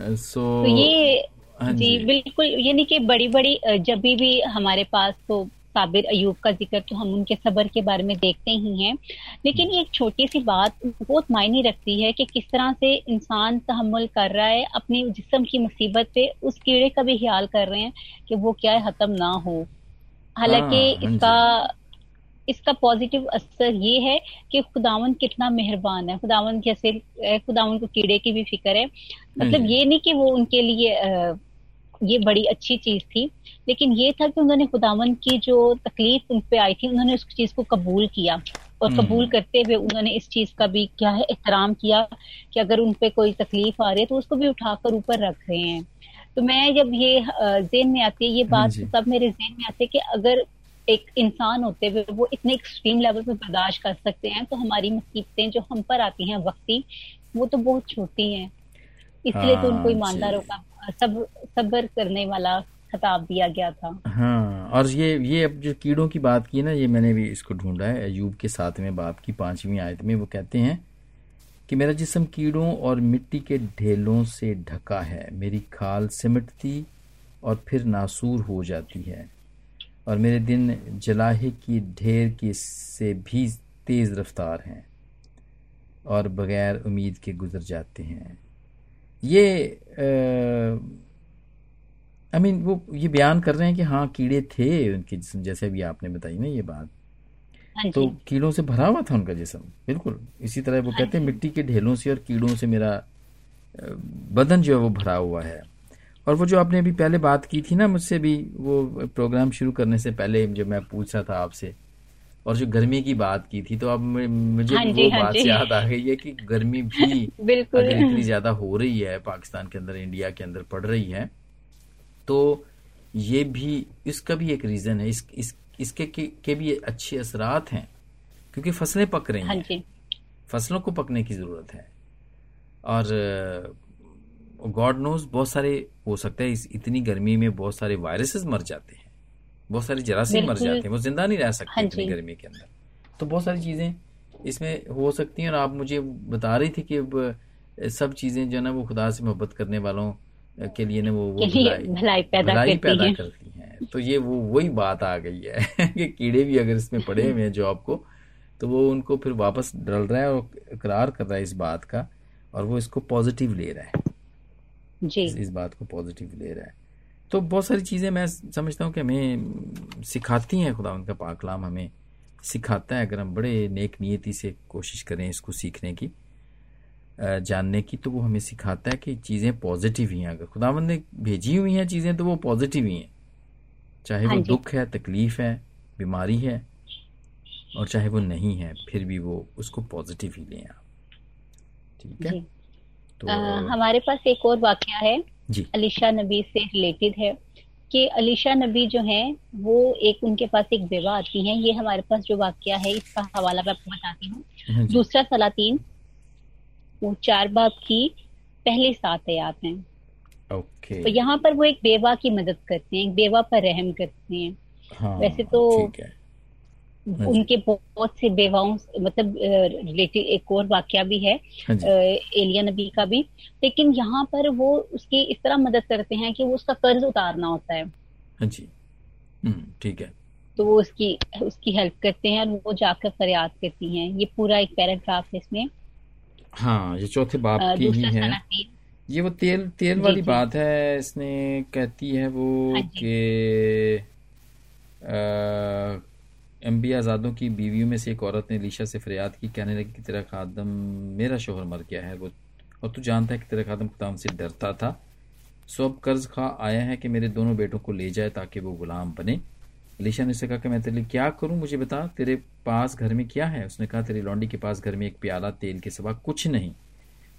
सो तो ये हाँ जी बिल्कुल ये नहीं कि बड़ी बड़ी जब भी हमारे पास तो साबिर अयूब का ज़िक्र तो हम उनके सबर के बारे में देखते ही हैं। लेकिन ये एक छोटी सी बात बहुत मायने रखती है कि किस तरह से इंसान तहमुल कर रहा है अपने जिस्म की मुसीबत पे उस कीड़े का भी ख्याल कर रहे हैं कि वो क्या है खत्म ना हो। हालाँकि हाँ हाँ इसका इसका पॉजिटिव असर ये है कि खुदावन कितना मेहरबान है। खुदावन जैसे खुदावन को कीड़े की भी फ़िक्र है। मतलब ये नहीं कि वो उनके लिए ये बड़ी अच्छी चीज़ थी लेकिन ये था कि उन्होंने खुदावन की जो तकलीफ़ उन पे आई थी उन्होंने उस चीज़ को कबूल किया। और कबूल हम्म करते हुए उन्होंने इस चीज़ का भी क्या है एहतराम किया कि अगर उन पे कोई तकलीफ़ आ रही है तो उसको भी उठाकर ऊपर रख रहे हैं। तो मैं जब ये जेहन में आती है ये हाँ बात तब मेरे जेहन में आती है कि अगर एक इंसान होते हुए वो इतने एक्सट्रीम लेवल पे बर्दाश्त कर सकते हैं तो हमारी मुसीबतें जो हम पर आती हैं वक्ती वो तो बहुत छोटी हैं। इसलिए तो उनको हाँ ईमानदारों का सब सब्र करने वाला खिताब दिया गया था। हाँ और ये ये अब जो कीड़ों की बात की ना ये मैंने भी इसको ढूंढा है अयूब के सातवें बाप की पांचवी आयत में वो कहते हैं कि मेरा जिसम कीड़ों और मिट्टी के ढेलों से ढका है मेरी खाल सिमटती और फिर नासूर हो जाती है। और मेरे दिन जलाहे की ढेर की से भी तेज रफ्तार हैं और बगैर उम्मीद के गुजर जाते हैं। ये आई मीन वो ये बयान कर रहे हैं कि हाँ कीड़े थे उनके जिसम जैसे अभी आपने बताई ना ये बात। हाँ तो कीड़ों से भरा हुआ था उनका जिसम बिल्कुल। इसी तरह वो हाँ कहते हैं मिट्टी के ढेलों से और कीड़ों से मेरा बदन जो है वो भरा हुआ है। और वो जो आपने अभी पहले बात की थी ना मुझसे भी वो प्रोग्राम शुरू करने से पहले जब मैं पूछ रहा था आपसे और जो गर्मी की बात की थी तो अब मुझे हाँ वो हाँ बात याद आ गई है कि गर्मी भी बिल्कुल। अगर इतनी ज़्यादा हो रही है पाकिस्तान के अंदर इंडिया के अंदर पड़ रही है तो ये भी इसका भी एक रीजन है। इस, इस इसके के, के भी अच्छे असरात हैं क्योंकि फ़सलें पक रही हाँ हैं। जी। फ़सलों को पकने की ज़रूरत है। और गॉड नोज़ बहुत सारे हो सकता है इस इतनी गर्मी में बहुत सारे वायरसेस मर जाते हैं। बहुत सारी जरासीम मर जाते हैं। वो ज़िंदा नहीं रह सकते हाँ इतनी गर्मी के अंदर। तो बहुत सारी चीज़ें इसमें हो सकती हैं और आप मुझे बता रही थी कि सब चीज़ें जो है ना वो खुदा से मोहब्बत करने वालों के लिए ना वो वो भलाई भलाई पैदा भलाई करती पैदा हैं। करती हैं। तो ये वो वही बात आ गई है कि कीड़े भी अगर इसमें पड़े हुए हैं जो आपको तो वो उनको फिर वापस डल रहा है और इकरार कर रहा है इस बात का और वो इसको पॉजिटिव ले रहा है। जी। इस, बात को पॉजिटिव ले रहा है। तो बहुत सारी चीज़ें मैं समझता हूँ कि हमें सिखाती हैं खुदा उनका पाकलाम हमें सिखाता है। अगर हम बड़े नेक नियति से कोशिश करें इसको सीखने की जानने की तो वो हमें सिखाता है कि चीज़ें पॉजिटिव ही हैं। अगर खुदावंद ने भेजी हुई हैं चीज़ें तो वो पॉजिटिव ही हैं। चाहे हाँ वो दुख है तकलीफ़ है बीमारी है और चाहे वो नहीं है फिर भी वो उसको पॉजिटिव ही लें आप। ठीक है? जी। तो अ, हमारे पास एक और वाक्य है अलीशा नबी से रिलेटेड है कि अलीशा नबी जो हैं वो एक उनके पास एक बेवा आती हैं। ये हमारे पास जो वाकया है इसका हवाला मैं आपको बताती हूँ। हाँ दूसरा सलातीन वो चार बाब की पहली सात आयात हैं। ओके। तो यहाँ पर वो एक बेवा की मदद करते हैं एक बेवा पर रहम करते हैं। हाँ वैसे तो उनके बहुत से बेवाओं मतलब रिलेटेड एक और वाकया भी है हाँ एलिया नबी का भी। लेकिन यहाँ पर वो उसकी इस तरह मदद करते हैं कि वो उसका कर्ज उतारना होता है। हाँ जी। हम्म ठीक है। तो वो उसकी उसकी हेल्प करते हैं और वो जाकर फरियाद करती हैं। ये पूरा एक पैराग्राफ है इसमें। हाँ ये चौथे बाप की ही है। ये वो तेल तेल जी वाली जी। बात है इसने कहती है वो हाँ कि अम्बिया आज़ादों की बीवियों में से एक औरत ने लीशा से फरियाद की, कहने लगी कि तेरा खादम मेरा शोहर मर गया है। वो, और तू जानता है कि तेरा खादम खुदा से डरता था। सो अब कर्ज खा आया है कि मेरे दोनों बेटों को ले जाए ताकि वो गुलाम बने। अलीशा ने उससे कहा कि मैं तेरे लिए क्या करूँ, मुझे बता, तेरे पास घर में क्या है? उसने कहा, तेरी लौंडी के पास घर में एक प्याला, तेल के सिवा कुछ नहीं।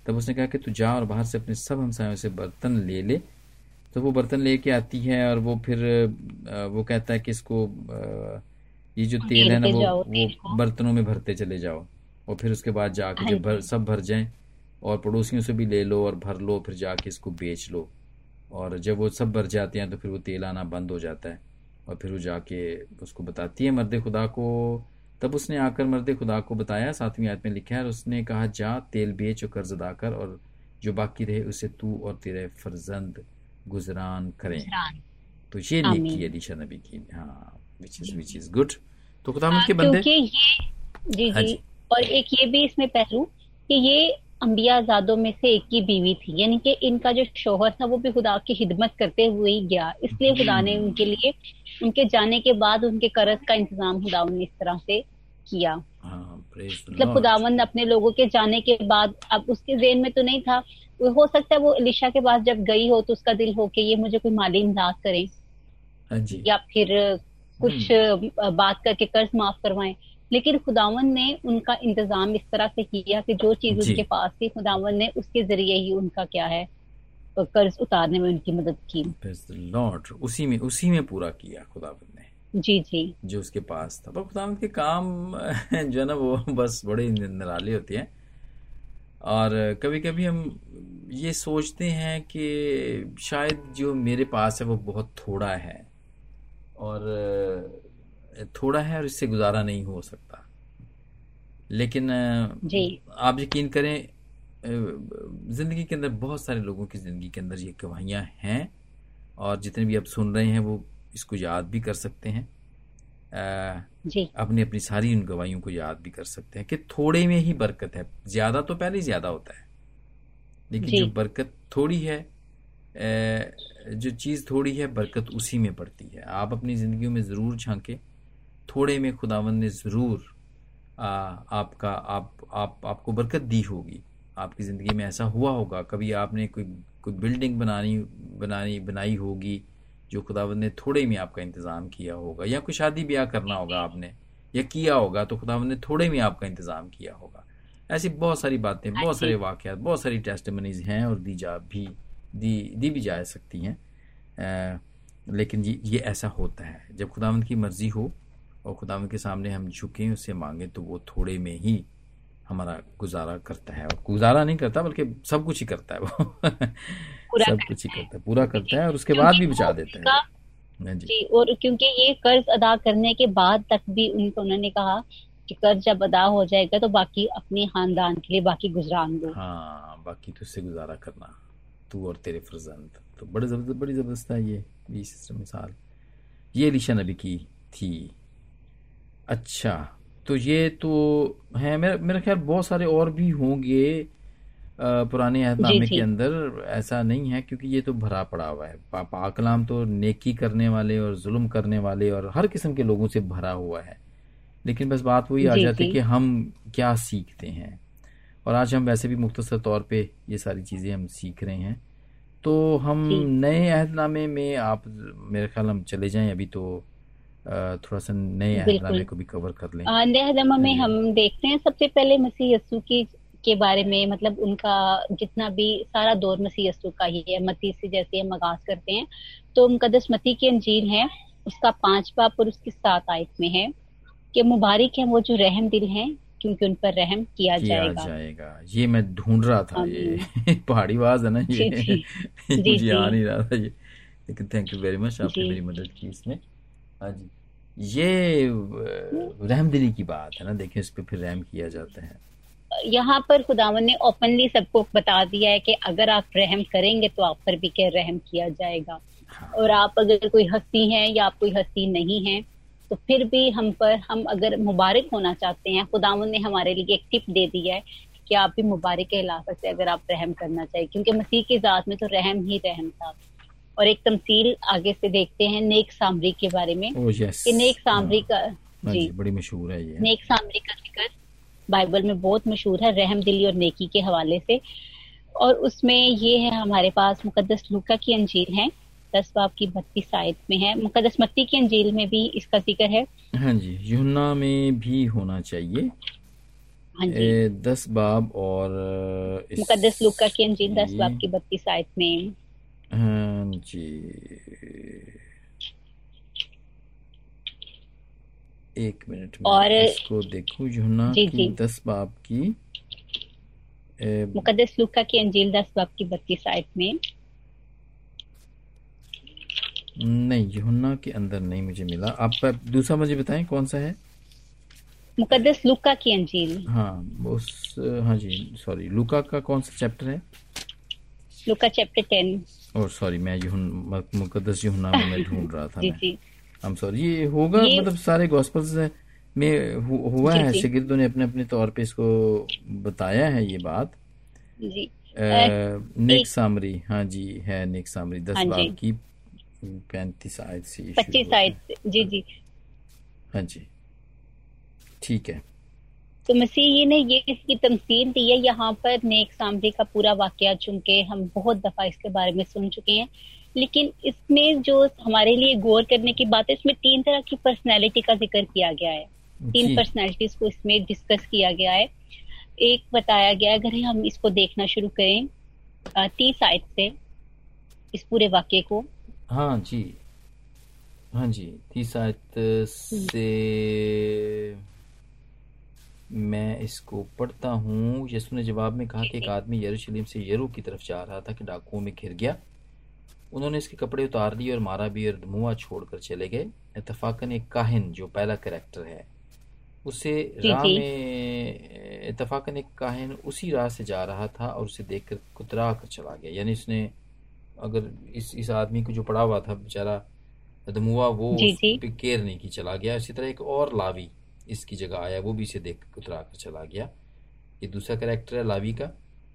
तब उसने कहा कि तू जा और बाहर से अपने सब हमसायों से बर्तन ले ले। तो वो बर्तन लेके आती है और वो फिर वो कहता है कि इसको ये जो तेल है ना वो वो बर्तनों में भरते चले जाओ और फिर उसके बाद जाके हाँ जब भर सब भर जाएँ और पड़ोसियों से भी ले लो और भर लो फिर जाके इसको बेच लो। और जब वो सब भर जाते हैं तो फिर वो तेल आना बंद हो जाता है और फिर वो जाके उसको बताती है मर्द खुदा को। तब उसने आकर मर्द खुदा को बताया सातवीं आयत में लिखा है और उसने कहा जा तेल बेच और कर्ज अदा कर और जो बाकी रहे उसे तू और तेरे फर्जंद गुजरान करें। तो ये नेकी आमीन अलीशा नबी की हाँ। Which is which is good तो खुदा हाँ, के बंदे क्योंकि ये जी हाँ जी। और एक ये भी इसमें पहलू कि ये अंबिया जादों में से एक की बीवी थी। यानी कि इनका जो शोहर था वो भी खुदा की खिदमत करते हुए ही गया। इसलिए खुदा ने हम्म, उनके लिए उनके जाने के बाद उनके कर्ज का इंतज़ाम खुदा ने इस तरह से किया। हाँ मतलब खुदावन अपने लोगों के जाने के बाद अब उसके जेन में तो नहीं था। वो हो सकता है वो अलीशा के पास जब गई हो तो उसका दिल हो कि ये मुझे कोई माली इमदाद करें। हाँ जी। या फिर कुछ हम्म। बात करके कर्ज माफ़ करवाएँ। लेकिन खुदावन ने उनका इंतज़ाम इस तरह से किया कि जो चीज़ उनके पास थी खुदावन ने उसके ज़रिए ही उनका क्या है कर्ज उतारने में उनकी मदद की। लॉर्ड उसी में उसी में पूरा किया खुदावंद ने। जी जी। जो उसके पास था। पर खुदावंद के काम जो है ना वो बस बड़े निराले होते हैं। और कभी कभी हम ये सोचते हैं कि शायद जो मेरे पास है वो बहुत थोड़ा है। और थोड़ा है और इससे गुजारा नहीं हो सकता। लेकिन जी। आप यकीन करें ज़िंदगी के अंदर बहुत सारे लोगों की ज़िंदगी के अंदर ये गवाहियाँ हैं और जितने भी आप सुन रहे हैं वो इसको याद भी कर सकते हैं। जी। अपनी अपनी सारी उन गवाहियों को याद भी कर सकते हैं कि थोड़े में ही बरकत है। ज़्यादा तो पहले ही ज़्यादा होता है। लेकिन जो बरकत थोड़ी है जो चीज़ थोड़ी है बरकत उसी में पड़ती है। आप अपनी ज़िंदगी में ज़रूर झांके। थोड़े में खुदावंद ने ज़रूर आपका आप आप आपको बरकत दी होगी। आपकी ज़िंदगी में ऐसा हुआ होगा। कभी आपने कोई कोई बिल्डिंग बनानी बनानी बनाई होगी जो खुदावंद ने थोड़े में आपका इंतज़ाम किया होगा या कोई शादी ब्याह करना होगा आपने या किया होगा तो खुदावंद ने थोड़े में आपका इंतज़ाम किया होगा। ऐसी बहुत सारी बातें बहुत सारे वाक़ बहुत सारी टेस्टमनीज हैं और दी जा भी दी दी भी जा सकती हैं। लेकिन ये ये ऐसा होता है। जब खुदावंद की मर्ज़ी हो और खुदावंद के सामने हम झुकें उससे मांगे तो वो थोड़े में ही हमारा गुजारा करता है। और गुजारा नहीं करता बल्कि सब कुछ ही करता है वो। सब कुछ ही करता है पूरा करता है और उसके बाद भी बचा देता है। हाँ जी। जी और क्योंकि ये कर्ज अदा करने के बाद तक भी उनको उन्होंने कहा कि कर्ज जब अदा हो जाएगा तो बाकी अपने खानदान के लिए बाकी गुजरान दो। हाँ बाकी तो उससे गुजारा करना। तू और तेरे फर्जंद। तो बड़े ज़बरदस्त बड़ी ज़बरदस्त है ये ये सिस्टम मिसाल। ये अलीशा नबी की थी। अच्छा तो ये तो है मेरा मेरा ख्याल बहुत सारे और भी होंगे पुराने अहदनामे के अंदर। ऐसा नहीं है क्योंकि ये तो भरा पड़ा हुआ है। पा, पाकलाम तो नेकी करने वाले और जुल्म करने वाले और हर किस्म के लोगों से भरा हुआ है। लेकिन बस बात वही आ जाती है कि हम क्या सीखते हैं। और आज हम वैसे भी मुख्तसर तौर पे ये सारी चीज़ें हम सीख रहे हैं। तो हम नए अहदनामे में आप मेरे ख्याल हम चले जाएँ अभी तो थोड़ा सा नए अहदनामे को भी कवर कर लें। नहदमा हाँ में हम देखते हैं सबसे पहले मसीह यस्सु की के बारे में मतलब उनका जितना भी सारा दौर मसीह यस्सु का ही है मत्ती से जैसे हम आगाज़ करते हैं। तो मुकदस मत्ती की अंजील है उसका पाँच बाप और उसकी सात आयत में है कि मुबारक है वो जो रहम दिल हैं क्योंकि उन पर रहम किया किया जाएगा। जाएगा। ये मैं ढूंढ रहा था ये पहाड़ी आवाज़ है ना ये। जी जी। मुझे आ नहीं रहा था ये। लेकिन थैंक यू वेरी मच आपने मेरी मदद की इसमें। हाँ जी। ये अ, रहमदिली की बात है ना देखिए इस पर फिर रहम किया जाता है। यहाँ पर खुदावन ने ओपनली सबको बता दिया है कि अगर आप रहम करेंगे तो आप पर भी क्या रहम किया जाएगा। हाँ। और आप अगर कोई हस्ती हैं या आप कोई हस्ती नहीं हैं तो फिर भी हम पर हम अगर मुबारक होना चाहते हैं खुदावन ने हमारे लिए एक टिप दे दिया है कि आप भी मुबारक के सकते से अगर आप रहम करना चाहिए क्योंकि मसीह की जात में तो रहम ही रहम था। और एक तमसील आगे से देखते हैं नेक सामरी के बारे में यस कि नेक सामरी हाँ। का हाँ जी बड़ी मशहूर है ये। नेक सामरी का ज़िक्र बाइबल में बहुत मशहूर है रहम दिली और नेकी के हवाले से। और उसमें ये है हमारे पास मुकद्दस लूका की अंजील है। दस बाब की बत्तीस आयत में है। मुकद्दस मत्ती की अंजील में भी इसका ज़िक्र है। हाँ जी यूहन्ना में भी होना चाहिए। हाँ जी। दस बाब और अ, मुकद्दस लूका की अंजील दस बाब की बत्तीस आयत में। हाँ जी। एक मिनट में और इसको देखूँ यूहन्ना जी की जी। दस बाब की ए, मुकद्दस लूका की अंजील दस बाब की बत्तीस आयत में। नहीं यूहन्ना के अंदर नहीं मुझे मिला। आप दूसरा मुझे बताएँ कौन सा है? मुकद्दस लूका की अंजील। हाँ उस हाँ जी सॉरी लूका का कौन सा चैप्टर है? लुका चैप्टर टेन और सॉरी मैं यूहन मुकद्दस यूहन्ना में मैं ढूंढ रहा था जी मैं। जी। हम सॉरी ये होगा ये- मतलब सारे गॉस्पल्स में हु, हुआ जी, है। शागिर्दों ने अपने अपने तौर पे इसको बताया है ये बात। जी। नेक सामरी हाँ जी है नेक सामरी दस हाँ। बाब की पैंतीस आयत से पच्चीस आयत जी जी। हाँ जी। ठीक है। तो मसीह ने ये इसकी तमसील दी है यहाँ पर नेक सामरी का पूरा वाकया चूँकि हम बहुत दफ़ा इसके बारे में सुन चुके हैं। लेकिन इसमें जो हमारे लिए गौर करने की बात है इसमें तीन तरह की पर्सनैलिटी का ज़िक्र किया गया है। तीन पर्सनैलिटीज को इसमें डिस्कस किया गया है। एक बताया गया अगर हम इसको देखना शुरू करें तीस आयत से इस पूरे वाक्य को। हाँ जी। हाँ जी तीस आयत से मैं इसको पढ़ता हूँ। यसु ने जवाब में कहा कि एक आदमी यरूशलेम से यरू की तरफ़ जा रहा था कि डाकुओं में घिर गया। उन्होंने इसके कपड़े उतार लिए और मारा भी और मुआ छोड़कर चले गए। इतफाकन एक काहिन जो पहला कैरेक्टर है उसे राह में इतफाकन एक काहिन उसी राह से जा रहा था और उसे देखकर कुतरा कर चला गया। यानी उसने अगर इस इस आदमी को जो पड़ा हुआ था बेचारा दमुआ वो। केयर नहीं की चला गया। इसी तरह एक और लावी इसकी जगह आया वो भी इसे देख कर कुतरा कर चला गया। ये दूसरा करेक्टर है लावी का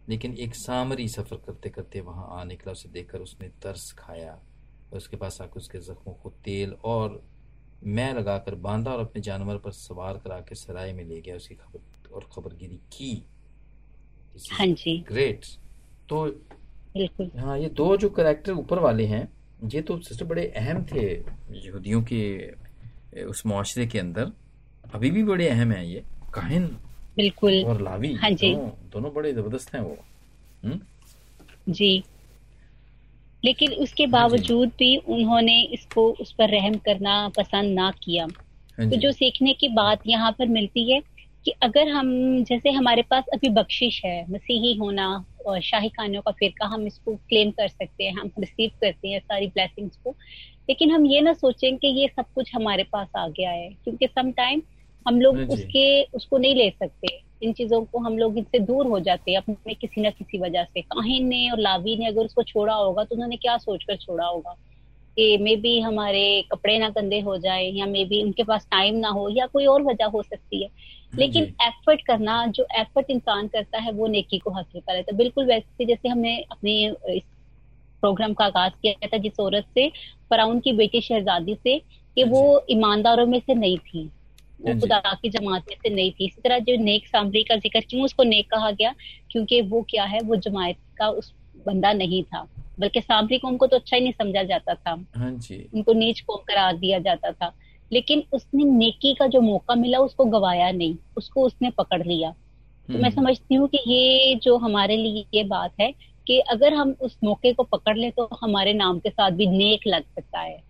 लेकिन एक सामरी सफ़र करते करते वहाँ आ निकला उसे देखकर उसने तरस खाया। और उसके पास आकर उसके जख्मों को तेल और मैं लगाकर बांधा और अपने जानवर पर सवार करा के सराय में ले गया। उसकी खबर और खबरगिरी की। हाँ जी। ग्रेट तो बिल्कुल। हाँ ये दो जो करेक्टर ऊपर वाले हैं ये तो सबसे बड़े अहम थे यहूदियों के उस मुआशरे के अंदर। अभी भी बड़े अहम हैं ये। काहिन बिल्कुल। और लावी हाँ जी। दोनों दोनों बड़े ज़बरदस्त हैं वो। हम्म? जी। लेकिन उसके हाँ बावजूद भी उन्होंने इसको उस पर रहम करना पसंद ना किया। हाँ तो जो सीखने की बात यहाँ पर मिलती है कि अगर हम जैसे हमारे पास अभी बख्शिश है मसीही होना शाही खानों का फिरका हम इसको क्लेम कर सकते हैं हम रिसीव करते हैं सारी ब्लेसिंग्स को। लेकिन हम ये ना सोचें कि ये सब कुछ हमारे पास आ गया है क्योंकि सम टाइम हम लोग हाँ उसके उसको नहीं ले सकते। इन चीज़ों को हम लोग इससे दूर हो जाते हैं अपने किसी ना किसी वजह से। काहिन ने और लावी ने अगर उसको छोड़ा होगा तो उन्होंने क्या सोचकर छोड़ा होगा? कि मे बी हमारे कपड़े ना गंदे हो जाए या मे बी उनके पास टाइम ना हो या कोई और वजह हो सकती है। लेकिन एफर्ट करना जो एफर्ट इंसान करता है वो नेकी को हासिल कर लेता है। बिल्कुल वैसे जैसे हमने अपने इस प्रोग्राम का आगाज़ किया था जिस औरत से फराउन की बेटी शहजादी से कि वो ईमानदारों में से नहीं थी। वो खुदा की जमात में से नहीं थी। इसी तरह जो नेक सामरी का ज़िक्र क्यों उसको नेक कहा गया? क्योंकि वो क्या है वो जमात का उस बंदा नहीं था। बल्कि सामरी कौम को तो अच्छा ही नहीं समझा जाता था। हाँ उनको नीच को करार दिया जाता था। लेकिन उसने नेकी का जो मौका मिला उसको गवाया नहीं। उसको उसने पकड़ लिया। तो मैं हम्म, समझती हूँ कि ये जो हमारे लिए ये बात है कि अगर हम उस मौके को पकड़ ले तो हमारे नाम के साथ भी नेक लग सकता है।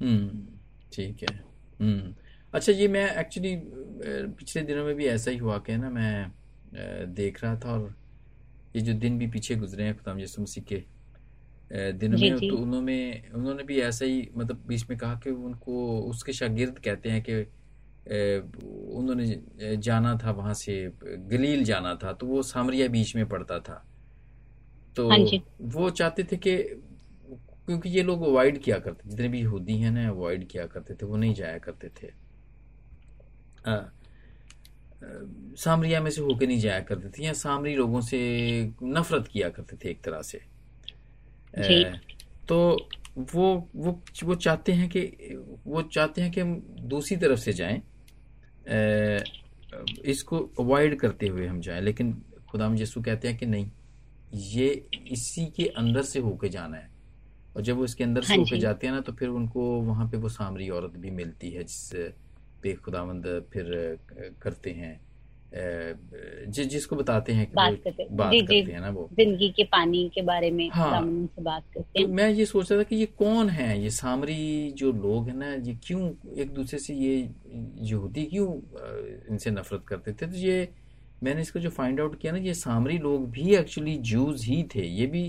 हम्म ठीक है। हम्म। अच्छा ये मैं एक्चुअली पिछले दिनों में भी ऐसा ही हुआ कि ना मैं देख रहा था और ये जो दिन भी पीछे गुजरे हैं खुदाम यीशु मसीह के दिनों जी, में जी। तो उन्होंने उन्होंने भी ऐसा ही मतलब बीच में कहा कि उनको उसके शागिर्द कहते हैं कि उन्होंने जाना था वहाँ से गलील जाना था तो वो सामरिया बीच में पड़ता था तो हाँ वो चाहते थे कि क्योंकि ये लोग अवॉइड किया करते जितने भी यहूदी हैं ना अवॉइड किया करते थे वो नहीं जाया करते थे सामरिया में से होके नहीं जाया करते थे या सामरी लोगों से नफरत किया करते थे एक तरह से। तो वो वो वो चाहते हैं कि वो चाहते हैं कि हम दूसरी तरफ़ से जाएँ। इसको अवॉइड करते हुए हम जाएँ लेकिन खुदाम यीशु कहते हैं कि नहीं ये इसी के अंदर से होके जाना है। और जब वो इसके अंदर से हाँ होके जाते हैं ना तो फिर उनको वहाँ पे वो सामरी औरत भी मिलती है जिस पे खुदावंद फिर करते हैं। जि, जिसको बताते हैं कि बात करते बात जी जी। करते हैं ना वो। ज़िंदगी के पानी के बारे में हाँ। उनसे बात करते हैं। तो मैं ये सोच रहा था कि ये कौन है? ये सामरी जो लोग हैं ना ये क्यों एक दूसरे से ये यहूदी क्यों इनसे नफरत करते थे? तो ये मैंने इसको जो फाइंड आउट किया ना ये सामरी लोग भी एक्चुअली जूज ही थे। ये भी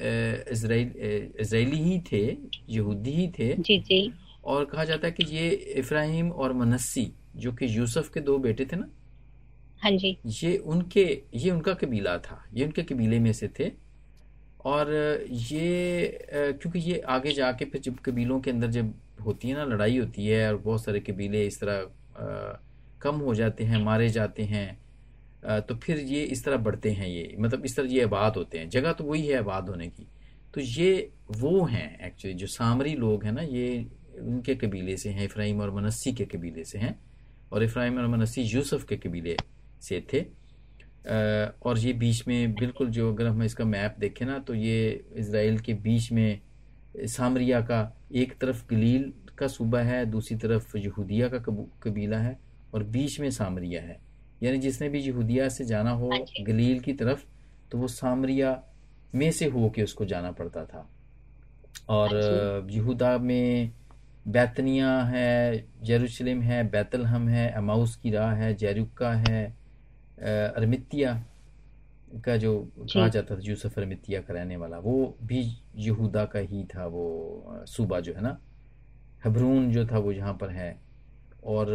इजराइली ही थे यहूदी ही थे। जी जी। और कहा जाता है कि ये इफ्राहिम और मनस्सी जो कि यूसुफ के दो बेटे थे ना हाँ जी। ये उनके, ये उनका कबीला था, ये उनके कबीले में से थे। और ये क्योंकि ये आगे जाके फिर जब कबीलों के अंदर जब होती है ना, लड़ाई होती है और बहुत सारे कबीले इस तरह कम हो जाते हैं, मारे जाते हैं तो फिर ये इस तरह बढ़ते हैं ये मतलब इस तरह ये आबाद होते हैं। जगह तो वही है आबाद होने की। तो ये वो हैं एक्चुअली जो सामरी लोग हैं ना, ये उनके कबीले से हैं, इफ्राहिम और मनस्सी के कबीले से हैं। और इफ्राहिम और मनस्सी यूसुफ के कबीले से थे। और ये बीच में बिल्कुल जो अगर हम इसका मैप देखें ना तो ये इसराइल के बीच में सामरिया का एक तरफ़ गलील का सूबा है दूसरी तरफ़ यहूदिया का कबीला है और बीच में सामरिया है। यानी जिसने भी यहूदिया से जाना हो हाँ गलील की तरफ़ तो वो सामरिया में से हो के उसको जाना पड़ता था। और हाँ यहूदा में बैतनिया है जेरूशलेम है बैतलहम है अमाउस की राह है जेरुका है अरमितिया का जो कहा जाता था यूसुफ अरमितिया का रहने वाला वो भी यहूदा का ही था वो सूबा जो है ना? हबरून जो था वो यहाँ पर है। और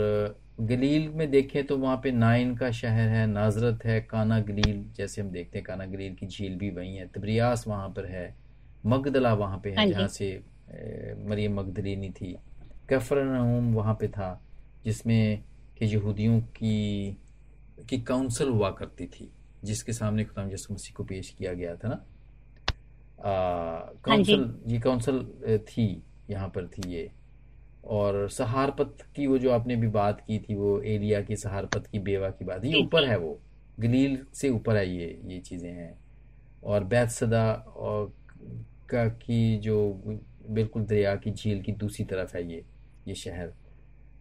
गलील में देखें तो वहाँ पे नाइन का शहर है नाजरत है काना गलील जैसे हम देखते हैं काना गलील की झील भी वहीं है तब्रियास वहाँ पर है मगदला वहाँ पे है हाँ जहाँ से मरियम मगदलीनी थी। कफरनहूम वहाँ पे था जिसमें कि यहूदियों की की काउंसिल हुआ करती थी जिसके सामने खुदाम यसु मसीह को पेश किया गया था ना? काउंसिल हाँ ये काउंसिल थी यहाँ पर थी ये। और सहारपत की वो जो आपने भी बात की थी वो एलिया की सहारपत की बेवा की बात ये ऊपर है वो। गलील से ऊपर है ये ये चीज़ें हैं। और बैतसदा और का की जो बिल्कुल दरिया की झील की दूसरी तरफ़ है ये ये शहर।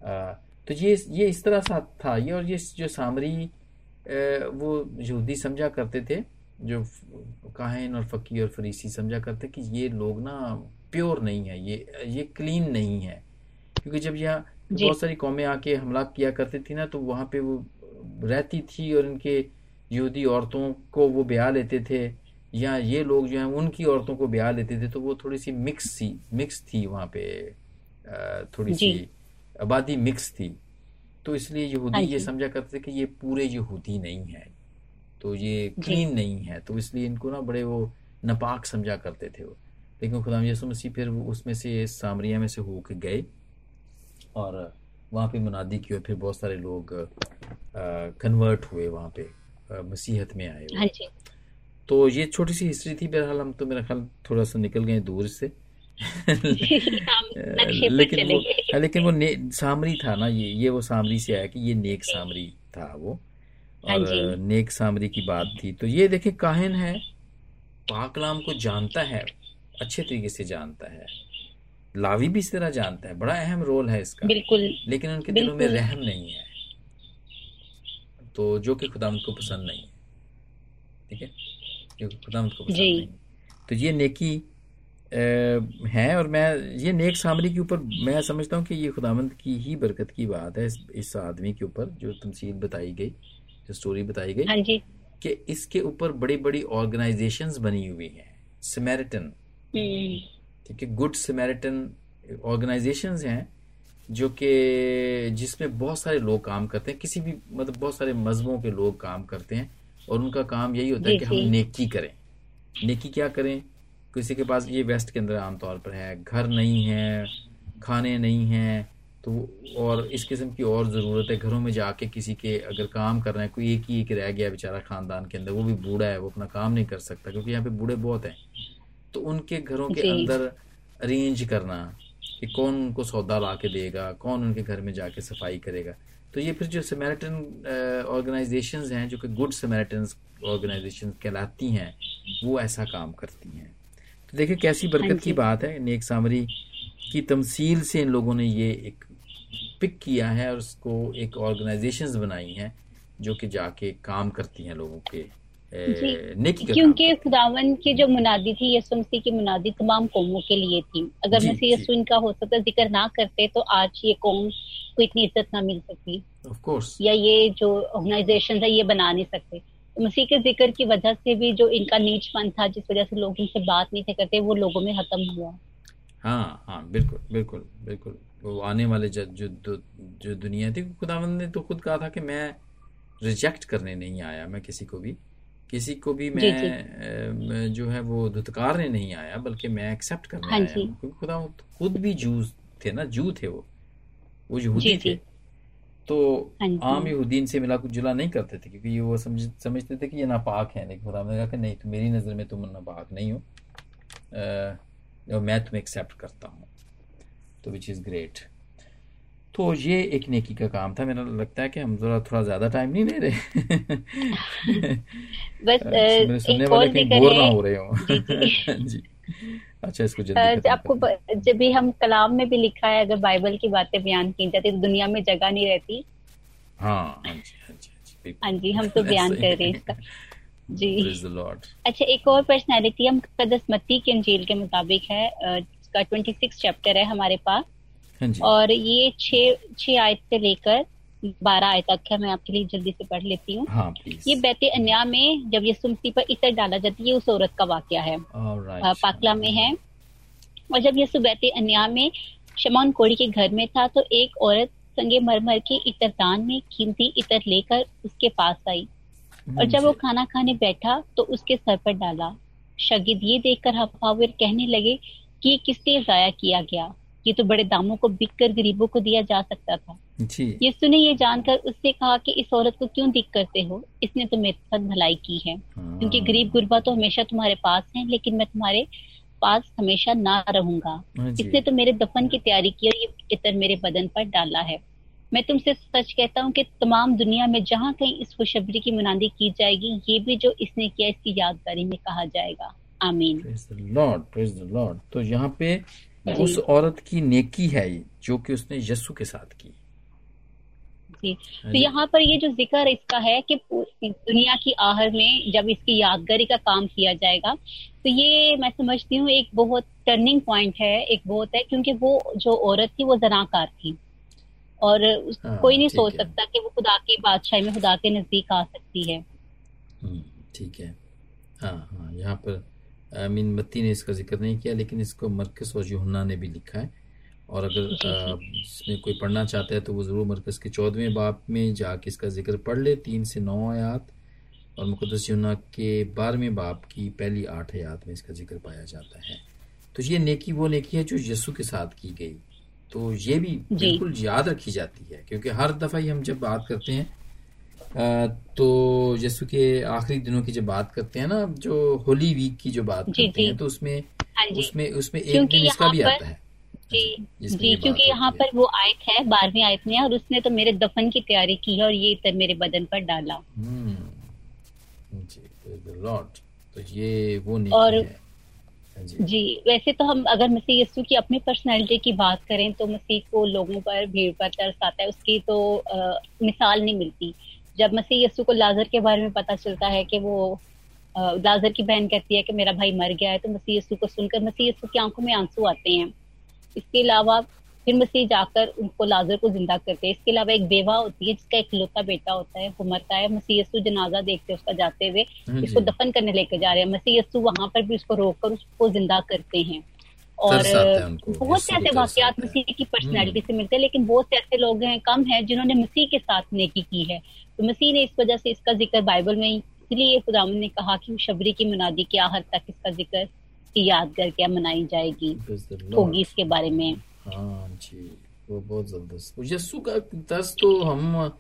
आ, तो ये ये इस तरह सा था ये और ये जो सामरी वो यहूदी समझा करते थे जो काहिन और फ़कीर और फरीसी समझा करते कि ये लोग ना प्योर नहीं है ये ये क्लीन नहीं है। क्योंकि जब यहाँ बहुत सारी कौमें आके हमला किया करती थी ना तो वहाँ पे वो रहती थी और इनके यहूदी औरतों को वो ब्याह लेते थे या ये लोग जो हैं उनकी औरतों को ब्याह लेते थे तो वो थोड़ी सी मिक्स सी मिक्स थी वहाँ पे थोड़ी सी आबादी मिक्स थी। तो इसलिए यहूदी हाँ ये समझा करते थे कि ये पूरे यहूदी नहीं है। तो ये क्लीन नहीं है। तो इसलिए इनको ना बड़े वो नपाक समझा करते थे वो। लेकिन खुदा यसु मसीह फिर उसमें से सामरिया में से होके गए और वहाँ पे मुनादी की और फिर बहुत सारे लोग कन्वर्ट हुए वहाँ पे मसीहत में आए हाँ तो ये छोटी सी हिस्ट्री थी। बहरहाल हम तो मेरा ख्याल थोड़ा सा निकल गए दूर से। लेकिन वो हाँ, लेकिन वो ने, सामरी था ना ये ये वो सामरी से आया कि ये नेक सामरी था वो। हाँ और नेक सामरी की बात थी। तो ये देखे काहिन है पाकलाम को जानता है अच्छे तरीके से जानता है। लावी भी इस तरह जानता है बड़ा अहम रोल है इसका। बिल्कुल। लेकिन उनके दिलों में रहम नहीं है। तो जो कि खुदा उनको पसंद नहीं है। ठीक है? जो कि खुदा उनको पसंद नहीं तो ये नेकी है और मैं ये नेक सामरी के ऊपर मैं समझता हूँ कि ये खुदामंद की ही बरकत की बात है इस, इस आदमी के ऊपर जो तमसील बताई गई जो स्टोरी बताई गई हाँ कि इसके ऊपर बड़ी बड़ी ऑर्गेनाइजेशन बनी हुई हैं समेरिटन हम्म। ठीक है गुड समेरिटन ऑर्गेनाइजेशन हैं जो कि जिसमें बहुत सारे लोग काम करते हैं किसी भी मतलब बहुत सारे मजहबों के लोग काम करते हैं और उनका काम यही होता है कि हम नेकी करें। नेकी क्या करें? किसी के पास ये वेस्ट के अंदर आमतौर पर है घर नहीं है खाने नहीं हैं तो और इस किस्म की और ज़रूरत है घरों में जाके किसी के अगर काम कर रहे हैं कोई एक ही एक रह गया बेचारा ख़ानदान के अंदर वो भी बूढ़ा है वो अपना काम नहीं कर सकता क्योंकि यहाँ पे बूढ़े बहुत हैं। तो उनके घरों के अंदर अरेंज करना कि कौन उनको सौदा ला के देगा कौन उनके घर में जाके सफ़ाई करेगा। तो ये फिर जो समेरिटन ऑर्गेनाइजेशन हैं जो कि गुड समेरिटन ऑर्गेनाइजेशन कहलाती हैं वो ऐसा काम करती हैं। देखिए कैसी बरकत हाँ की बात है। नेक सामरी की तमसील से इन लोगों ने ये एक पिक किया है और उसको एक ऑर्गेनाइजेशंस बनाई हैं जो कि जाके काम करती हैं लोगों के क्योंकि खुदावन की जो मुनादी थी यसु मसीह की मुनादी तमाम कौमों के लिए थी। अगर मसीह यसु इनका हो सकता ज़िक्र ना करते तो आज ये कौम को इतनी इज़्ज़त ना मिल सकती। ऑफ़ कोर्स या ये जो ऑर्गेनाइजेशन है ये बना नहीं सकते। मसीह के ज़िक्र की वजह से भी जो इनका नीचपन था जिस वजह से लोग इनसे बात नहीं थे करते वो लोगों में खत्म हुआ। हाँ हाँ बिल्कुल बिल्कुल बिल्कुल। वो आने वाले जो जो, जो दुनिया थी खुदावंद ने तो खुद कहा था कि मैं रिजेक्ट करने नहीं आया मैं किसी को भी किसी को भी जी जी। मैं जो है वो धुतकारने नहीं आया बल्कि मैं एक्सेप्ट करने हाँ आया जी। क्योंकि खुदा खुद भी जूस थे ना जू थे वो। वो जी यहूदी थे। जी तो हाँ आम यहूदीन से मिला कुछ जुला नहीं करते थे क्योंकि ये वो समझ समझते थे कि ये नापाक है। लेकिन खुदा ने कहा कि नहीं तुम मेरी नज़र में तुम नापाक नहीं हो। और मैं तुम्हें एक्सेप्ट करता हूँ। तो विच इज़ ग्रेट तो ये एक नेकी का काम था। मेरा लगता है कि हम जरा थोड़ा ज़्यादा टाइम नहीं ले रहे। बस सुनने वाले कहीं बोर ना हो रहे हो। जी। अच्छा इसको जल्दी आपको जब भी हम कलाम में भी लिखा है अगर बाइबल की बातें बयान की जाती तो दुनिया में जगह नहीं रहती। हाँ हाँ जी हाँ जी हाँ जी हाँ हम तो बयान कर रहे हैं इसका। जी। लॉर्ड अच्छा एक और पर्सनैलिटी हम कदस की अंजील के मुताबिक है ट्वेंटी सिक्स चैप्टर है हमारे पास। हाँ और ये छः छः आयत से लेकर बारह आयत तक है मैं आपके लिए जल्दी से पढ़ लेती हूँ। हाँ ये बैते अन्या में जब यीशु मसीह पर इतर डाला जाता है ये उस औरत का वाक्य है। ऑलराइट पाकला में है। और जब यीशु बैते अन्या में शमौन कोड़ी के घर में था तो एक औरत संगे मरमर के इतरदान में कीमती इतर लेकर उसके पास आई। और जब वो खाना खाने बैठा तो उसके सर पर डाला। शगिद ये देखकर हफावर कहने लगे कि ये किस जाया किया गया? ये तो बड़े दामों को बिक कर गरीबों को दिया जा सकता था। जी। यीशु ने ये जानकर उससे कहा कि इस औरत को क्यों दिक करते हो? इसने तो मेरे साथ भलाई की है। क्योंकि गरीब हाँ गुरबा तो हमेशा तुम्हारे पास हैं लेकिन मैं तुम्हारे पास हमेशा ना रहूँगा। हाँ इसने तो मेरे दफन की तैयारी की और ये इतर मेरे बदन पर डाला है। मैं तुमसे सच कहता हूँ कि तमाम दुनिया में जहाँ कहीं इस खुशबरी की मुनादी की जाएगी ये भी जो इसने किया इसकी यादगारी में कहा जाएगा। आमीन। लॉर्ड तो यहाँ पे उस औरत की नेकी है ये जो कि उसने यस्सु के साथ की। जी। हाँ तो यहाँ पर ये जो ज़िक्र इसका है कि दुनिया की आहर में जब इसकी यादगारी का काम किया जाएगा तो ये मैं समझती हूँ एक बहुत टर्निंग पॉइंट है एक बहुत है क्योंकि वो जो औरत थी वो जनाकार थी। और हाँ कोई नहीं सोच सकता कि वो खुदा की बादशाही में खुदा के नज़दीक आ सकती है। हम्म, ठीक है। हाँ हाँ यहाँ पर मीन मत्ती ने इसका ज़िक्र नहीं किया लेकिन इसको मरकस और यूहन्ना ने भी लिखा है। और अगर इसमें कोई पढ़ना चाहता है तो वो ज़रूर मरकस के चौदहवें बाप में जाके इसका ज़िक्र पढ़ ले। तीन से नौ आयात और मुकदस यूहन्ना के बारहवें बाप की पहली आठ आयात में इसका ज़िक्र पाया जाता है। तो ये नेकी वो नेकी है जो यीशु के साथ की गई। तो ये भी बिल्कुल याद रखी जाती है क्योंकि हर दफ़ा ही हम जब बात करते हैं तो यीशु के आखिरी दिनों की जब बात करते हैं ना जो होली वीक की जो बात जी करते जी। हैं तो उसमें हाँ उसमें उसमें एक दिन इसका भी आता है। जी जी जिसमें जी क्योंकि यहाँ पर वो आयत है बारहवीं आयत में और उसने तो मेरे दफन की तैयारी की है और ये इतर मेरे बदन पर डाला। हम्म तो ये वो और है। हाँ जी। जी वैसे तो हम अगर मसीह यीशु की अपनी पर्सनैलिटी की बात करें तो मसीह को लोगों पर भीड़ पर तरस आता है उसकी तो अ, मिसाल नहीं मिलती। जब मसीह यीशु को लाजर के बारे में पता चलता है कि वो लाजर की बहन कहती है कि मेरा भाई मर गया है तो मसीह यीशु को सुनकर मसीह यीशु की आँखों में आँसू आते हैं। इसके अलावा फिर मसीह जाकर उनको लाजर को ज़िंदा करते हैं। इसके अलावा एक बेवा होती है जिसका एक लौता बेटा होता है वो मरता है। मसीह यीशु जनाजा देखते हैं उसका जाते हुए हाँ इसको दफन करने लेके जा रहे हैं। मसीह यीशु वहाँ पर भी उसको रोककर उसको ज़िंदा करते हैं। और बहुत से ऐसे वाकयात मसीह की पर्सनैलिटी हम्म। से मिलते हैं लेकिन बहुत से ऐसे लोग हैं कम हैं जिन्होंने मसीह के साथ नेकी की है। तो मसीह ने इस वजह से इसका ज़िक्र बाइबल में इसलिए खुदावन ने कहा कि शबरी की मुनादी के आहर तक इसका ज़िक्र की यादगार क्या मनाई जाएगी होगी इसके बारे में। हाँ जी वो बहुत ज़बरदस्त। यस्सु का दर्स तो हम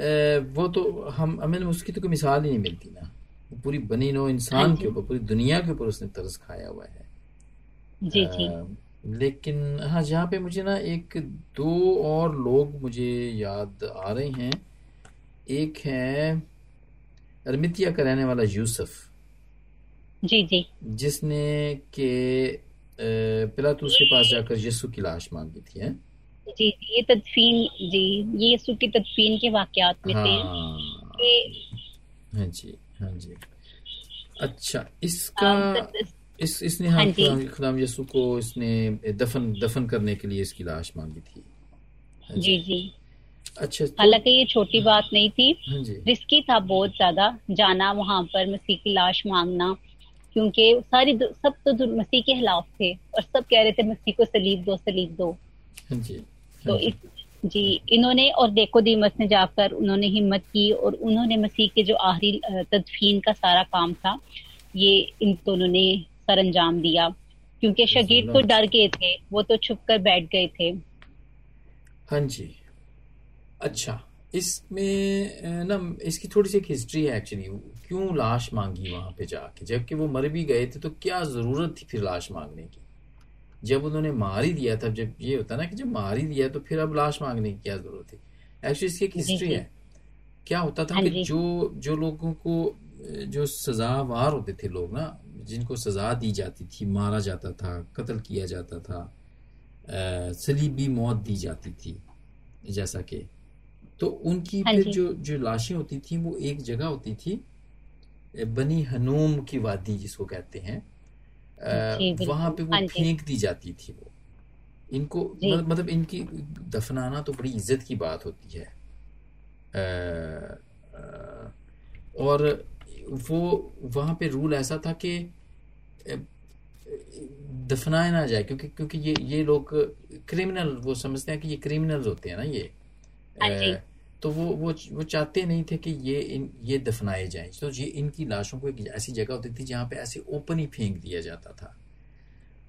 ए, वो तो हम हमें उसकी तो कोई मिसाल ही नहीं मिलती ना। पूरी बनी नो हाँ इंसान के ऊपर पूरी दुनिया के ऊपर उसने तरस खाया हुआ है। जी जी। लेकिन हाँ यहाँ पे मुझे ना एक दो और लोग मुझे याद आ रहे हैं। एक है अरमितिया का रहने वाला यूसुफ। जी जी। जिसने के पिलातूस के पास जाकर यीशु की लाश मांगी थी हैं? जी जी ये तदफीन जी ये यीशु की तदफीन के वाकयात में हाँ। कि हाँ जी हाँ जी। अच्छा इसका इस इसने हाँ हाँ खुदाम यीशु को इसने दफन दफन करने के लिए इसकी लाश मांगी थी। हाँ जी। जी जी। अच्छा तो हालाँकि ये छोटी बात नहीं थी। हाँ रिस्की था बहुत ज़्यादा जाना वहाँ पर मसीह की लाश मांगना क्योंकि सारी सब तो मसीह के खिलाफ थे और सब कह रहे थे मसीह को सलीब दो सलीब दो। हाँ जी। तो हाँ जी। इस जी इन्होंने और देखो दीमस ने जाकर उन्होंने हिम्मत की और उन्होंने मसीह के जो आखिरी तदफीन का सारा काम था ये इन दोनों ने सर अंजाम दिया क्योंकि शगीर तो डर गए थे वो तो छुप कर बैठ गए थे। हाँ जी। अच्छा इसमें ना इसकी थोड़ी सी एक हिस्ट्री है एक्चुअली क्यों लाश मांगी वहाँ पे जाके? जबकि वो मर भी गए थे तो क्या ज़रूरत थी फिर लाश मांगने की? जब उन्होंने मार ही दिया था जब ये होता ना कि जब मार ही दिया तो फिर अब लाश मांगने की क्या ज़रूरत थी? एक्चुअली इसकी एक हिस्ट्री है। क्या होता था हाँ कि जो। जो लोगों को जो सजावार होते थे लोग ना जिनको सजा दी जाती थी मारा जाता था कत्ल किया जाता था सलीबी मौत दी जाती थी जैसा कि। तो उनकी हाँ फिर जो। जो लाशें होती थी वो एक जगह होती थी बनी हनूम की वादी जिसको कहते हैं। वहाँ पे वो हाँ फेंक दी जाती थी वो। इनको मतलब इनकी दफनाना तो बड़ी इज़्ज़त की बात होती है। आ, आ, और वो वहाँ पे रूल ऐसा था कि दफनाया ना जाए क्योंकि क्योंकि ये ये लोग क्रिमिनल वो समझते हैं कि ये क्रिमिनल होते हैं ना ये। हाँ तो वो वो वो चाहते नहीं थे कि ये इन ये दफनाए जाएँ। तो ये इनकी लाशों को एक ऐसी जगह होती थी जहाँ पे ऐसे ओपन ही फेंक दिया जाता था।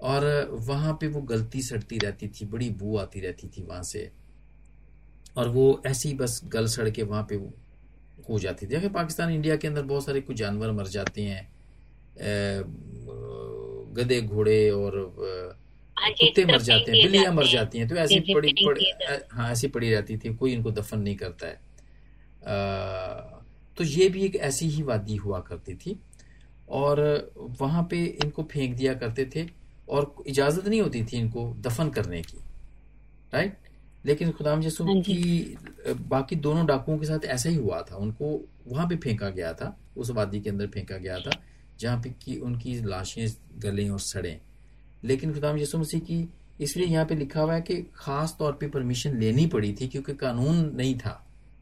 और वहाँ पे वो गलती सड़ती रहती थी बड़ी बू आती रहती थी वहाँ से। और वो ऐसी बस गल सड़ के वहाँ पे हो जाती थी। पाकिस्तान इंडिया के अंदर बहुत सारे कुछ जानवर मर जाते हैं। गधे घोड़े और हाँ कुत्ते मर जाते हैं बिल्लियाँ मर जाती हैं। तो ऐसी पड़ी पड़ी हाँ। ऐसी पड़ी रहती थी कोई इनको दफन नहीं करता है। आ, तो ये भी एक ऐसी ही वादी हुआ करती थी और वहाँ पे इनको फेंक दिया करते थे और इजाज़त नहीं होती थी इनको दफन करने की। राइट? लेकिन खुदाम यसू हाँ की बाकी दोनों डाकुओं के साथ ऐसा ही हुआ था। उनको वहाँ पे फेंका गया था उस वादी के अंदर फेंका गया था जहाँ पे की उनकी लाशें गलें और सड़ें। लेकिन खुदाम यसु मसीह की इसलिए यहाँ पे लिखा हुआ है कि खास तौर पे परमिशन लेनी पड़ी थी क्योंकि कानून नहीं था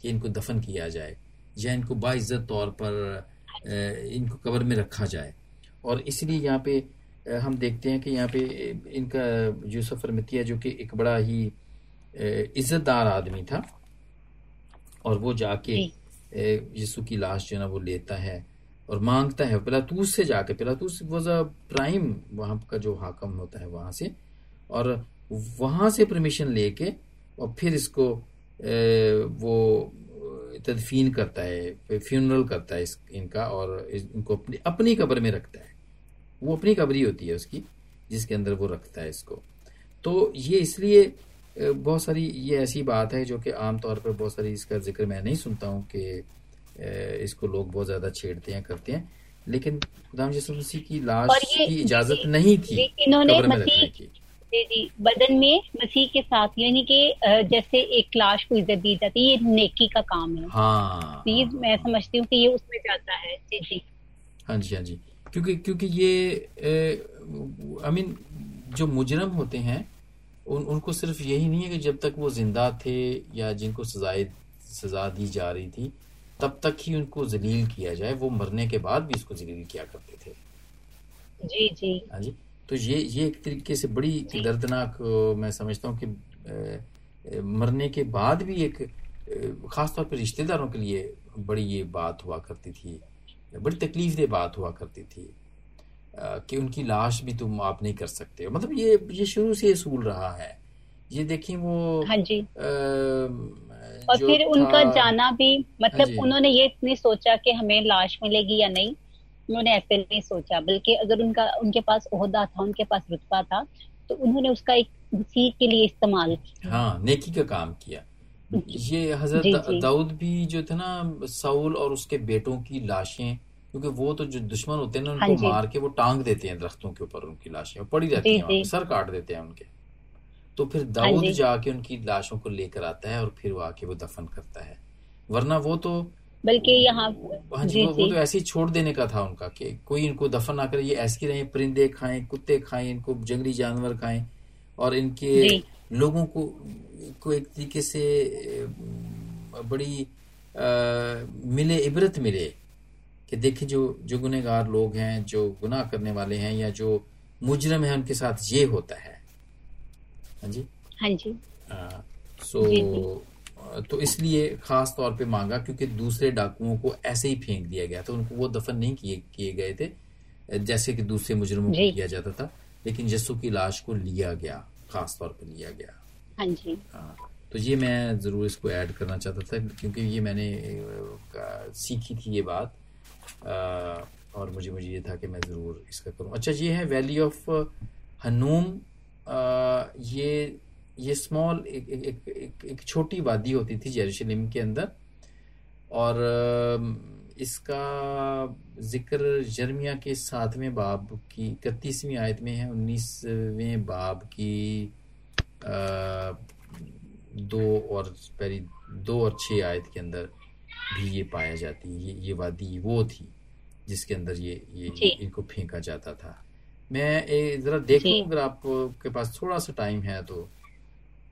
कि इनको दफन किया जाए या इनको बाइज्जत तौर पर इनको कब्र में रखा जाए। और इसलिए यहाँ पे हम देखते हैं कि यहाँ पे इनका यूसुफ अरमतिया जो कि एक बड़ा ही इज्जतदार आदमी था और वो जाके यीशु की लाश जो है ना वो लेता है और माँगता है। पिलातूस से जाके पिलातूस वॉज़ अ प्राइम वहाँ का जो हाकम होता है वहाँ से और वहाँ से परमिशन लेके और फिर इसको वो तदफीन करता है फ्यूनरल करता है इस इनका और इनको अपनी अपनी कब्र में रखता है। वो अपनी कब्री होती है उसकी जिसके अंदर वो रखता है इसको। तो ये इसलिए बहुत सारी ये ऐसी बात है जो कि आमतौर पर बहुत सारी इसका ज़िक्र मैं नहीं सुनता हूँ कि इसको लोग बहुत ज़्यादा छेड़ते हैं करते हैं। लेकिन खुदाम यसु मसीह की लाश की इजाज़त नहीं थी इन्होंने मसीह जी जी बदन में मसीह के साथ यानी कि जैसे एक लाश को इज़्ज़त दी जाती है ये नेकी का काम है। हाँ। तो ये मैं समझती हूँ कि ये उसमें जाता है। जी जी। हाँ जी हाँ जी। क्योंकि क्योंकि ये आई मीन जो मुजरम होते हैं उन उनको सिर्फ़ यही नहीं है कि जब तक वो ज़िंदा थे या जिनको सजाए सजा दी जा रही थी तब तक ही उनको जलील किया जाए। वो मरने के बाद भी उसको जलील किया करते थे। जी जी। हाँ जी। तो ये ये एक तरीके से बड़ी दर्दनाक मैं समझता हूँ कि मरने के बाद भी एक खासतौर पर रिश्तेदारों के लिए बड़ी ये बात हुआ करती थी बड़ी तकलीफ़ दे बात हुआ करती थी। कि उनकी लाश भी तुम आप नहीं कर सकते मतलब ये ये शुरू से असूल रहा है। ये देखिए वो हाँ जी। आ, और फिर उनका जाना भी मतलब हाँ उन्होंने ये नहीं सोचा कि हमें लाश मिलेगी या नहीं उन्होंने ऐसे नहीं सोचा। बल्कि अगर उनका उनके पास ओहदा था उनके पास रुतबा था तो उन्होंने उसका एक सीख के लिए इस्तेमाल किया। हाँ नेकी का काम किया। ये हज़रत दाऊद भी जो थे ना साउल और उसके बेटों की लाशें क्योंकि वो तो जो दुश्मन होते हैं ना उनको हाँ मार के वो टांग देते हैं दरख्तों के ऊपर उनकी लाशें पड़ी रहती हैं सर काट देते हैं उनके। तो फिर हाँ दाऊद जाके उनकी लाशों को लेकर आता है और फिर वो आके वो दफन करता है। वरना वो तो बल्कि यहाँ हाँ जी, वो, वो तो ऐसे ही छोड़ देने का था उनका कि कोई इनको दफन ना करे ये ऐसे रहे परिंदे खाएँ कुत्ते खाएँ इनको जंगली जानवर खाएँ और इनके लोगों को को एक तरीके से बड़ी आ, मिले इबरत मिले। कि देखे जो जो गुनेगार लोग हैं जो गुनाह करने वाले हैं या जो मुजरम है उनके साथ ये होता है। हाँ जी? हाँ जी। आ, सो जी तो इसलिए खास तौर पे मांगा क्योंकि दूसरे डाकुओं को ऐसे ही फेंक दिया गया था। उनको वो दफन नहीं किए किए गए थे जैसे कि दूसरे मुजरमों को किया जाता था लेकिन यस्सु की लाश को लिया गया खास तौर पे लिया गया। हाँ जी। हाँ तो ये मैं ज़रूर इसको ऐड करना चाहता था क्योंकि ये मैंने सीखी थी ये बात। और मुझे मुझे ये था कि मैं ज़रूर इसका करूँ। अच्छा ये है वैली ऑफ़ हनूम ये ये स्मॉल एक एक, एक, एक, एक छोटी वादी होती थी जेरूशलेम के अंदर। और इसका ज़िक्र जर्मिया के सातवें बाब की इकतीसवीं आयत में है उन्नीसवें बाब की आ, दो और पहली दो और छः आयत के अंदर। भी ये पाया जाती है ये ये वादी वो थी जिसके अंदर ये ये इनको फेंका जाता था। मैं ज़रा देख लूँ अगर आपके पास थोड़ा सा टाइम है तो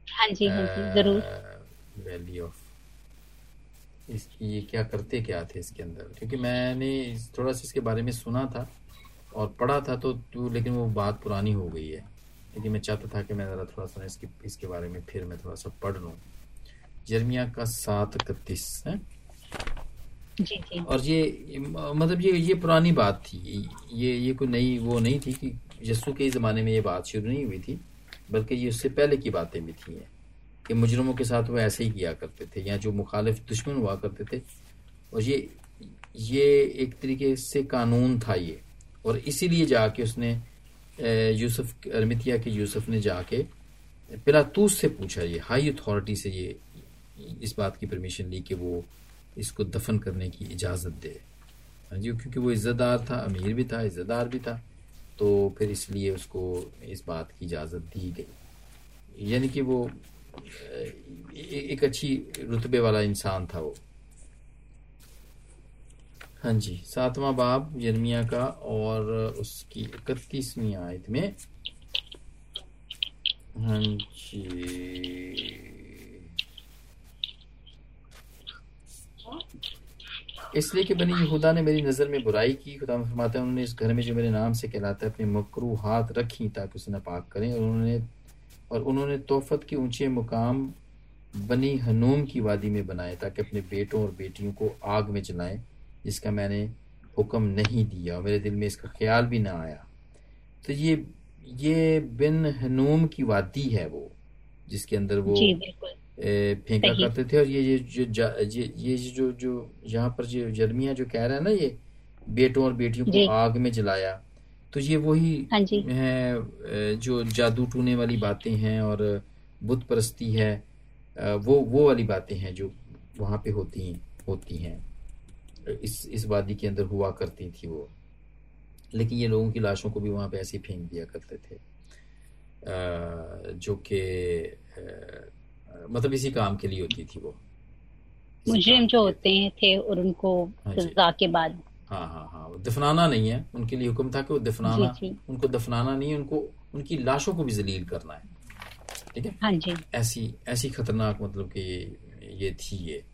हाँ जी हाँ जी ज़रूर। वैली ऑफ़ इसकी ये क्या करते क्या थे इसके अंदर? क्योंकि मैंने थोड़ा सा इसके बारे में सुना था और पढ़ा था तो, तो लेकिन वो बात पुरानी हो गई है। लेकिन मैं चाहता था कि मैं ज़रा थोड़ा सा इसके इसके बारे में फिर मैं थोड़ा सा पढ़ लूँ। जर्मिया का सात इकतीस है? और ये मतलब ये ये पुरानी बात थी। ये ये कोई नई, वो नहीं थी कि यस्सु के ज़माने में ये बात शुरू नहीं हुई थी, बल्कि ये उससे पहले की बातें भी थी, कि मुजरमों के साथ वो ऐसे ही किया करते थे, या जो मुखालिफ दुश्मन हुआ करते थे। और ये ये एक तरीके से कानून था ये। और इसीलिए जाके उसने यूसुफ, अरमितिया के यूसुफ ने जाके पिलातूस से पूछा ये, हाई अथॉरिटी से ये, इस बात की परमिशन ली कि वो इसको दफन करने की इजाज़त दे। हाँ जी, क्योंकि वो इज़्ज़तदार था, अमीर भी था, इज़्ज़तदार भी था तो फिर इसलिए उसको इस बात की इजाज़त दी गई। यानी कि वो एक अच्छी रुतबे वाला इंसान था वो। हाँ जी, सातवां बाब यर्मिया का और उसकी इकतीसवीं आयत में। हाँ जी। इसलिए कि बनी यहूदा ने मेरी नज़र में बुराई की। खुदा फरमाते हैं, उन्होंने इस घर में जो मेरे नाम से कहलाता है, अपने मकरू हाथ रखी ताकि उसे नापाक करें। और उन्होंने और उन्होंने तोहफत के ऊँचे मुकाम बनी हनूम की वादी में बनाए, ताकि अपने बेटों और बेटियों को आग में जलाएँ, जिसका मैंने हुक्म नहीं दिया और मेरे दिल में इसका ख्याल भी ना आया। तो ये ये बिन हनूम की वादी है वो, जिसके अंदर वो फेंका करते थे और ये ये जो ये ये जो जो यहाँ पर जो जर्मिया जो कह रहा है ना ये बेटों और बेटियों को आग में जलाया। तो ये वही हाँ है जो जादू टूने वाली बातें हैं और बुत परस्ती है वो वो वाली बातें हैं जो वहाँ पे होती हैं होती हैं। इस इस वादी के अंदर हुआ करती थी वो। लेकिन ये लोगों की लाशों को भी वहाँ पे ऐसे फेंक दिया करते थे। जो कि मतलब इसी काम के लिए होती थी वो। मुजरिम जो होते हैं थे और उनको हाँ सजा के बाद। हाँ हाँ हाँ दफनाना नहीं है उनके लिए हुक्म था कि वो दफनाना जी, जी. उनको दफनाना नहीं है उनको उनकी लाशों को भी जलील करना है। ठीक है? हाँ जी। ऐसी ऐसी खतरनाक मतलब कि ये ये थी ये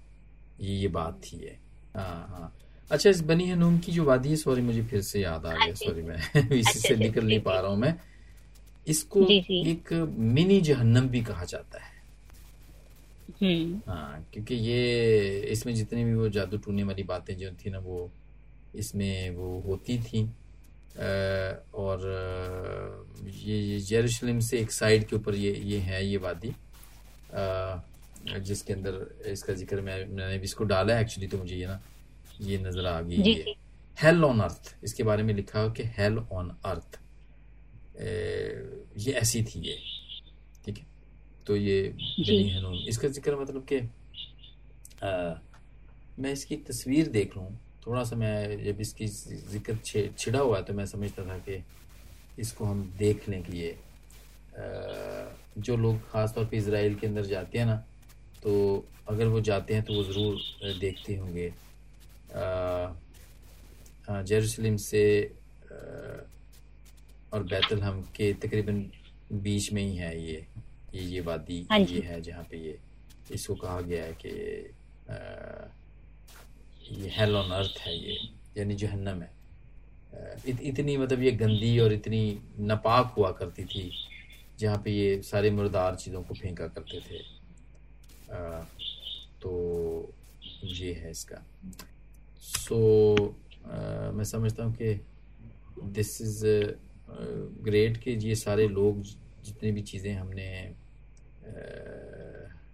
ये ये बात थी ये। हाँ हाँ। अच्छा इस बनी हनूम की जो वादी है सॉरी मुझे फिर से याद आ हाँ गया सॉरी मैं इसी अच्छा, से अच्छा, निकल नहीं पा रहा हूँ मैं। इसको एक मिनी जहन्नम भी कहा जाता है। हाँ क्योंकि ये इसमें जितनी भी वो जादू टूने वाली बातें जो थी ना वो इसमें वो होती थी। और ये जेरूशलेम से एक साइड के ऊपर ये ये है ये वादी। जिसके अंदर इसका ज़िक्र मैं मैंने भी इसको डाला है। एक्चुअली तो मुझे ये ना ये नज़र आ गई ये हेल ऑन अर्थ इसके बारे में लिखा हो कि हेल ऑन अर्थ ये ऐसी थी ये। ठीक है? तो ये बनी हनून इसका ज़िक्र मतलब कि मैं इसकी तस्वीर देख लूँ थोड़ा सा मैं जब इसकी ज़िक्र छिड़ा हुआ है तो मैं समझता था कि इसको हम देख लें कि ये जो लोग ख़ास तौर पे इसराइल के अंदर जाते हैं ना तो अगर वो जाते हैं तो वो ज़रूर देखते होंगे। जेरूसलम से और बैतल हम के तकरीबन बीच में ही है ये। ये ये वादी हाँ ये है जहाँ पे ये इसको कहा गया है कि ये हेल ऑन अर्थ है ये यानी जहन्नम है। इत, इतनी मतलब ये गंदी और इतनी नापाक हुआ करती थी जहाँ पे ये सारे मुर्दार चीज़ों को फेंका करते थे। आ, तो ये है इसका। सो so, मैं समझता हूँ कि दिस इज़ ग्रेट कि ये सारे लोग जितने भी चीज़ें हमने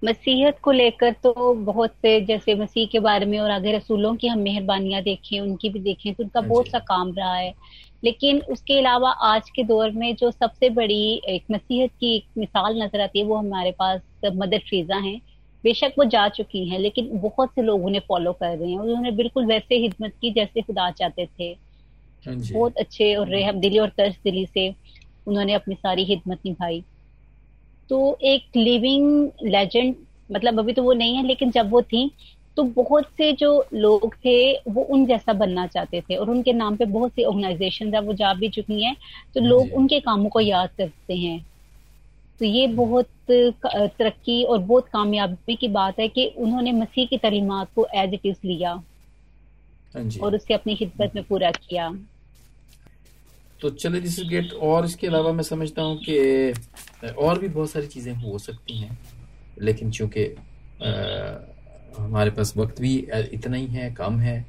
मसीहत को लेकर तो बहुत से जैसे मसीह के बारे में और आगे रसूलों की हम मेहरबानियाँ देखें उनकी भी देखें तो उनका हाँ बहुत सा काम रहा है। लेकिन उसके अलावा आज के दौर में जो सबसे बड़ी एक मसीहत की एक मिसाल नज़र आती है वो हमारे पास मदर फ्रीजा हैं। बेशक वो जा चुकी हैं लेकिन बहुत से लोग उन्हें फॉलो कर रहे हैं। उन्होंने बिल्कुल वैसे हिदमत की जैसे खुदा चाहते थे। हाँ बहुत अच्छे और रेहम दिली और तर्ज दिली से उन्होंने अपनी सारी हिदमत निभाई। तो एक लिविंग लेजेंड मतलब अभी तो वो नहीं है लेकिन जब वो थी तो बहुत से जो लोग थे वो उन जैसा बनना चाहते थे और उनके नाम पे बहुत सी ऑर्गेनाइजेशन है वो जा भी चुकी हैं तो लोग उनके कामों को याद करते हैं। तो ये बहुत तरक्की और बहुत कामयाबी की बात है कि उन्होंने मसीह की तलीमत को एज इट इज़ लिया हाँ और उससे अपनी खिदमत में पूरा किया। तो चले दिस गेट और इसके अलावा मैं समझता हूँ कि और भी बहुत सारी चीज़ें हो सकती हैं लेकिन चूँकि हमारे पास वक्त भी इतना ही है कम है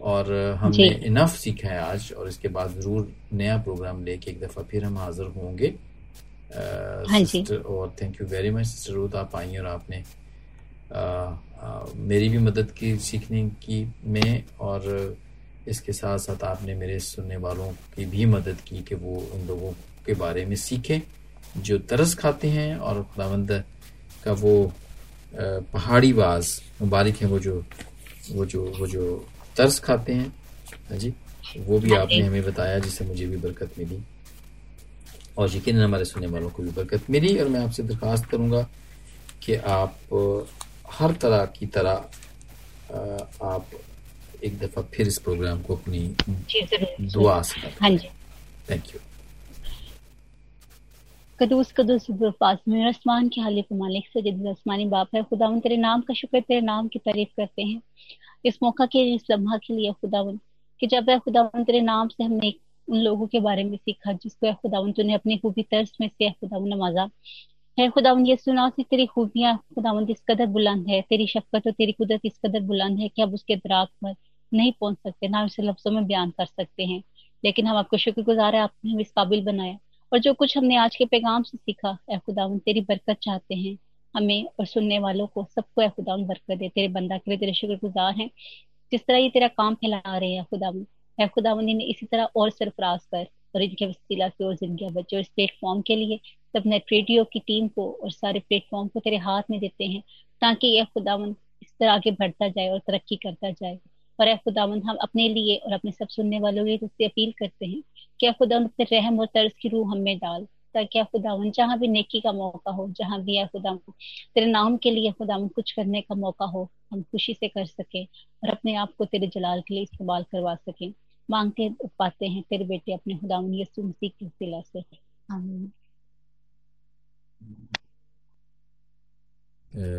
और हमने इनफ सीखा है आज और इसके बाद ज़रूर नया प्रोग्राम लेके एक दफ़ा फिर हम हाजिर होंगे। हाँ सिस्टर और thank you very much sister Ruth आप आई और आपने आ, आ, मेरी भी मदद की सीखने की में और इसके साथ साथ आपने मेरे सुनने वालों की भी मदद की कि वो उन लोगों के बारे में सीखें जो तरस खाते हैं और खुदावंद का वो पहाड़ी बाज मुबारक है वो जो वो जो वो जो तरस खाते हैं। हाँ जी वो भी आपने हमें बताया जिससे मुझे भी बरकत मिली। और यकीन हमारे सुनने वालों को भी बरकत मिली और मैं आपसे दरख्वास्त करूँगा कि आप हर तरह की तरह आप एक दफ़ा फिर इस प्रोग्राम को अपनी दुआ से हाँ जी। थैंक यू कदूस कदूस पास में आसमान के हालिफ मालिक सजद आसमानी बाप है। खुदावन तेरे नाम का शुक्र तेरे नाम की तारीफ़ करते हैं। इस मौका के इस लम्हा के लिए खुदावन कि जब है खुदावन तेरे नाम से हमने उन लोगों के बारे में सीखा जिसको खुदावन तूने अपनी खूबी तर्ज में से खुदावन नवाजा। है खुदावन ये सुना सी तेरी खूबियाँ खुदावन इस कदर बुलंद है, तेरी शफकत और तेरी कुदरत इस कदर बुलंद है कि अब उसके दराक पर नहीं पहुँच सकते, ना उसे लफ्जों में बयान कर सकते हैं। लेकिन हम आपको शुक्रगुजार है, आपने हमें इस काबिल बनाया। और जो कुछ हमने आज के पैगाम से सीखा ए खुदावन तेरी बरकत चाहते हैं हमें और सुनने वालों को, सबको ए खुदावन बरकत दे, तेरे बंदा के लिए तेरे शुक्रगुजार हैं। जिस तरह ये तेरा काम फैला रहे हैं खुदावन है खुदावन ने इसी तरह और सरफराज कर। और इनके वसीला से और ज़िंदगी बच्चे और इस प्लेटफॉर्म के लिए सब नेट रेडियो की टीम को और सारे प्लेटफॉर्म को तेरे हाथ में देते हैं, ताकि यह खुदावन इस तरह आगे बढ़ता जाए और तरक्की करता जाए। और यह खुदावन हम अपने लिए और अपने सब सुनने वालों के लिए अपील करते हैं कि खुदा अपने रहम और तर्ज की रूह हमें डाल, ताकि खुदावन जहाँ भी नेकी का मौका हो, जहाँ भी है खुदा तेरे नाम के लिए खुदावन कुछ करने का मौका हो, हम खुशी से कर सके और अपने आप को तेरे जलाल के लिए इस्तेमाल करवा सकें। मांगते पाते हैं तेरे बेटे अपने खुदा यसु मसीह के सिला से। आमीन।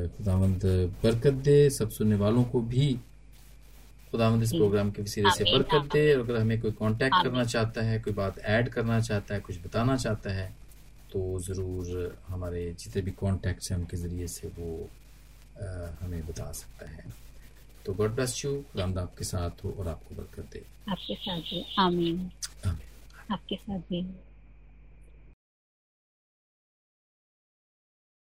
खुदावंद बरकत दे सब सुनने वालों को भी। खुदावंद इस प्रोग्राम के वसीले से बरकत दे। और अगर हमें कोई कांटेक्ट करना चाहता है कोई बात ऐड करना चाहता है कुछ बताना चाहता है तो ज़रूर हमारे जितने भी कॉन्टैक्ट्स हैं उनके ज़रिए से वो आ, हमें बता सकता है। तो गॉड ब्लेस यू खुदावंद आपके साथ हो और आपको बरकत दे। आपके साथ भी। आमीन। आमीन। आपके साथ भी।